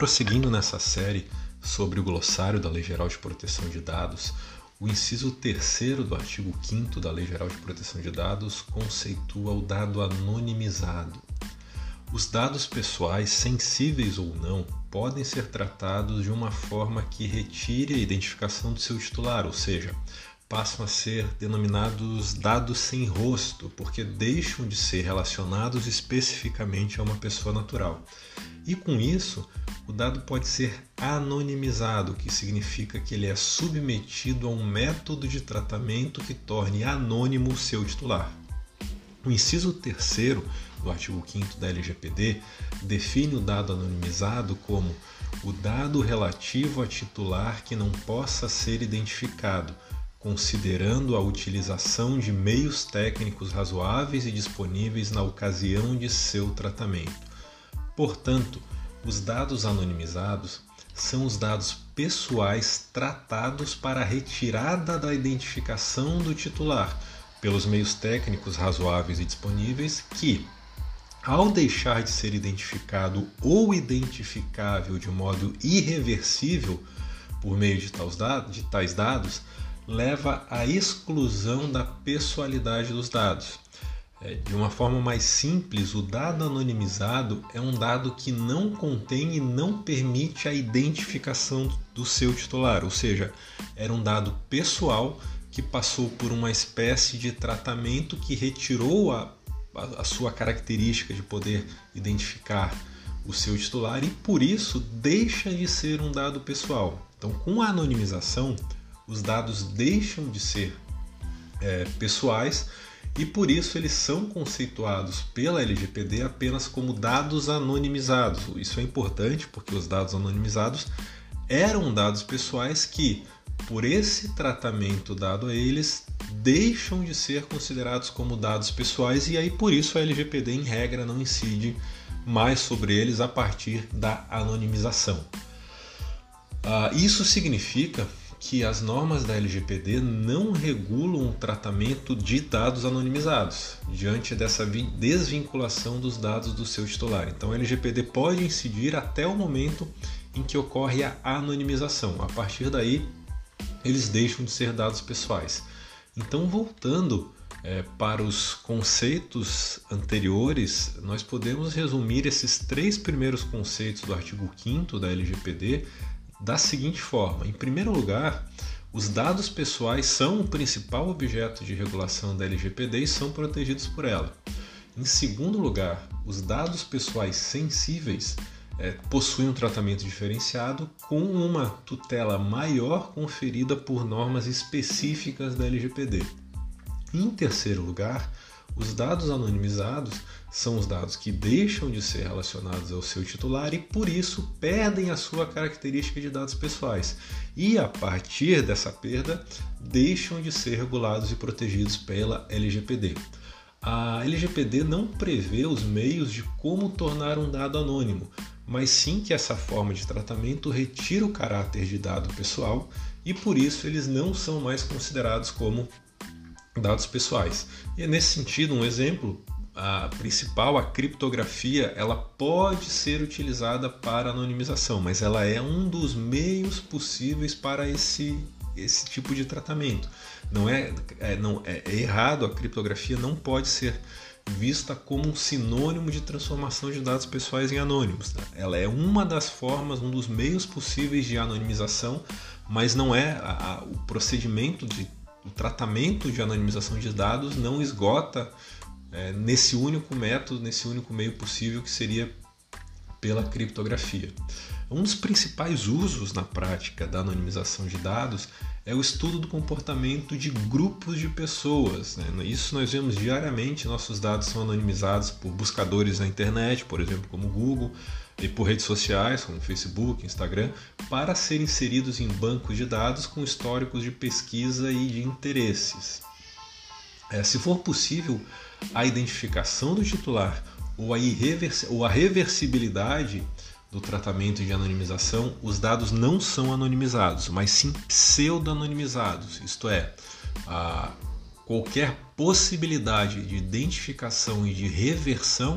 Prosseguindo nessa série sobre o glossário da Lei Geral de Proteção de Dados, o inciso 3 do artigo 5 da Lei Geral de Proteção de Dados conceitua o dado anonimizado. Os dados pessoais, sensíveis ou não, podem ser tratados de uma forma que retire a identificação do seu titular, ou seja, passam a ser denominados dados sem rosto, porque deixam de ser relacionados especificamente a uma pessoa natural. E com isso, o dado pode ser anonimizado, que significa que ele é submetido a um método de tratamento que torne anônimo o seu titular. O inciso terceiro do artigo 5 da LGPD define o dado anonimizado como o dado relativo a titular que não possa ser identificado, considerando a utilização de meios técnicos razoáveis e disponíveis na ocasião de seu tratamento. Portanto, os dados anonimizados são os dados pessoais tratados para a retirada da identificação do titular pelos meios técnicos razoáveis e disponíveis que, ao deixar de ser identificado ou identificável de modo irreversível por meio de tais dados, de tais dados leva à exclusão da pessoalidade dos dados. É, de uma forma mais simples, o dado anonimizado é um dado que não contém e não permite a identificação do seu titular, ou seja, era um dado pessoal que passou por uma espécie de tratamento que retirou a, a, a sua característica de poder identificar o seu titular e por isso deixa de ser um dado pessoal. Então, com a anonimização, os dados deixam de ser é, pessoais e por isso eles são conceituados pela LGPD apenas como dados anonimizados. Isso é importante porque os dados anonimizados eram dados pessoais que, por esse tratamento dado a eles, deixam de ser considerados como dados pessoais e aí por isso a LGPD em regra não incide mais sobre eles a partir da anonimização. Uh, isso significa que as normas da LGPD não regulam o tratamento de dados anonimizados diante dessa desvinculação dos dados do seu titular. Então, a LGPD pode incidir até o momento em que ocorre a anonimização. A partir daí, eles deixam de ser dados pessoais. Então, voltando é, para os conceitos anteriores, nós podemos resumir esses três primeiros conceitos do artigo 5 da LGPD da seguinte forma: em primeiro lugar, os dados pessoais são o principal objeto de regulação da LGPD e são protegidos por ela. Em segundo lugar, os dados pessoais sensíveis é, possuem um tratamento diferenciado com uma tutela maior conferida por normas específicas da LGPD. Em terceiro lugar, os dados anonimizados são os dados que deixam de ser relacionados ao seu titular e por isso perdem a sua característica de dados pessoais. E a partir dessa perda, deixam de ser regulados e protegidos pela LGPD. A LGPD não prevê os meios de como tornar um dado anônimo, mas sim que essa forma de tratamento retira o caráter de dado pessoal e por isso eles não são mais considerados como dados pessoais. E é nesse sentido, um exemplo a principal, a criptografia, ela pode ser utilizada para anonimização, mas ela é um dos meios possíveis para esse, esse tipo de tratamento. Não é, é não é, é errado, a criptografia não pode ser vista como um sinônimo de transformação de dados pessoais em anônimos. Tá? Ela é uma das formas, um dos meios possíveis de anonimização, mas não é a, a, o procedimento de o tratamento de anonimização de dados não esgota é, nesse único método, nesse único meio possível que seria pela criptografia. Um dos principais usos na prática da anonimização de dados é o estudo do comportamento de grupos de pessoas. Né? Isso nós vemos diariamente, nossos dados são anonimizados por buscadores na internet, por exemplo, como Google, e por redes sociais como Facebook, Instagram, para serem inseridos em bancos de dados com históricos de pesquisa e de interesses. É, se for possível, a identificação do titular ou a, ou a reversibilidade do tratamento de anonimização, os dados não são anonimizados, mas sim pseudo-anonimizados, isto é, a, qualquer possibilidade de identificação e de reversão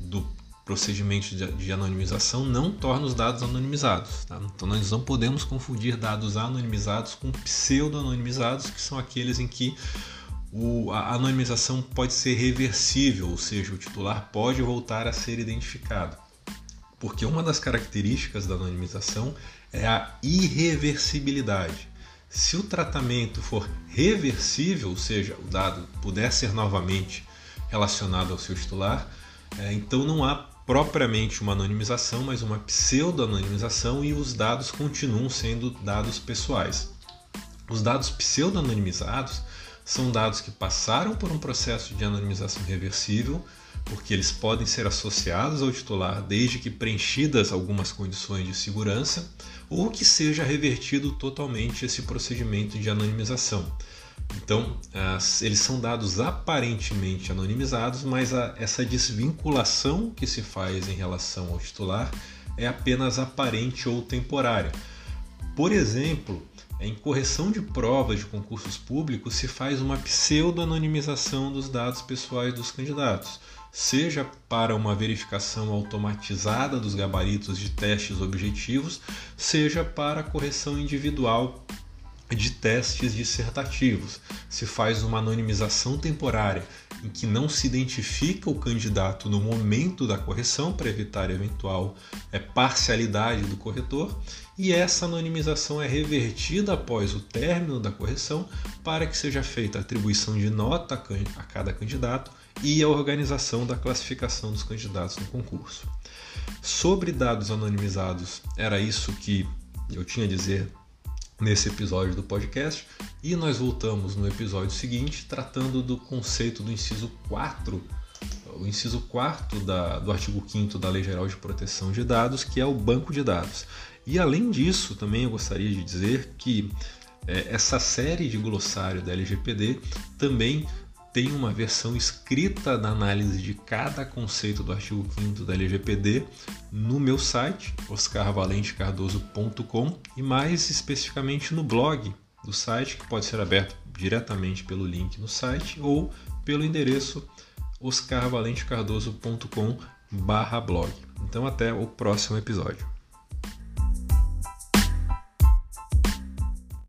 do procedimento de anonimização não torna os dados anonimizados. Tá? Então nós não podemos confundir dados anonimizados com pseudo-anonimizados, que são aqueles em que o, a anonimização pode ser reversível, ou seja, o titular pode voltar a ser identificado. Porque uma das características da anonimização é a irreversibilidade. Se o tratamento for reversível, ou seja, o dado puder ser novamente relacionado ao seu titular, é, então não há propriamente uma anonimização, mas uma pseudo-anonimização e os dados continuam sendo dados pessoais. Os dados pseudo-anonimizados são dados que passaram por um processo de anonimização reversível, porque eles podem ser associados ao titular desde que preenchidas algumas condições de segurança, ou que seja revertido totalmente esse procedimento de anonimização. Então, eles são dados aparentemente anonimizados, mas essa desvinculação que se faz em relação ao titular é apenas aparente ou temporária. Por exemplo, em correção de provas de concursos públicos se faz uma pseudo-anonimização dos dados pessoais dos candidatos, seja para uma verificação automatizada dos gabaritos de testes objetivos, seja para correção individual de testes dissertativos. Se faz uma anonimização temporária em que não se identifica o candidato no momento da correção para evitar eventual é, parcialidade do corretor, e essa anonimização é revertida após o término da correção para que seja feita a atribuição de nota a cada candidato e a organização da classificação dos candidatos no concurso. Sobre dados anonimizados, era isso que eu tinha a dizer nesse episódio do podcast e nós voltamos no episódio seguinte tratando do conceito do inciso 4, o inciso 4 da, do artigo 5 da Lei Geral de Proteção de Dados, que é o banco de dados. E além disso, também eu gostaria de dizer que é, essa série de glossário da LGPD também tem uma versão escrita da análise de cada conceito do artigo 5 da LGPD no meu site, oscarvalentecardoso.com e mais especificamente no blog do site, que pode ser aberto diretamente pelo link no site ou pelo endereço oscarvalentecardoso.com/blog. Então até o próximo episódio.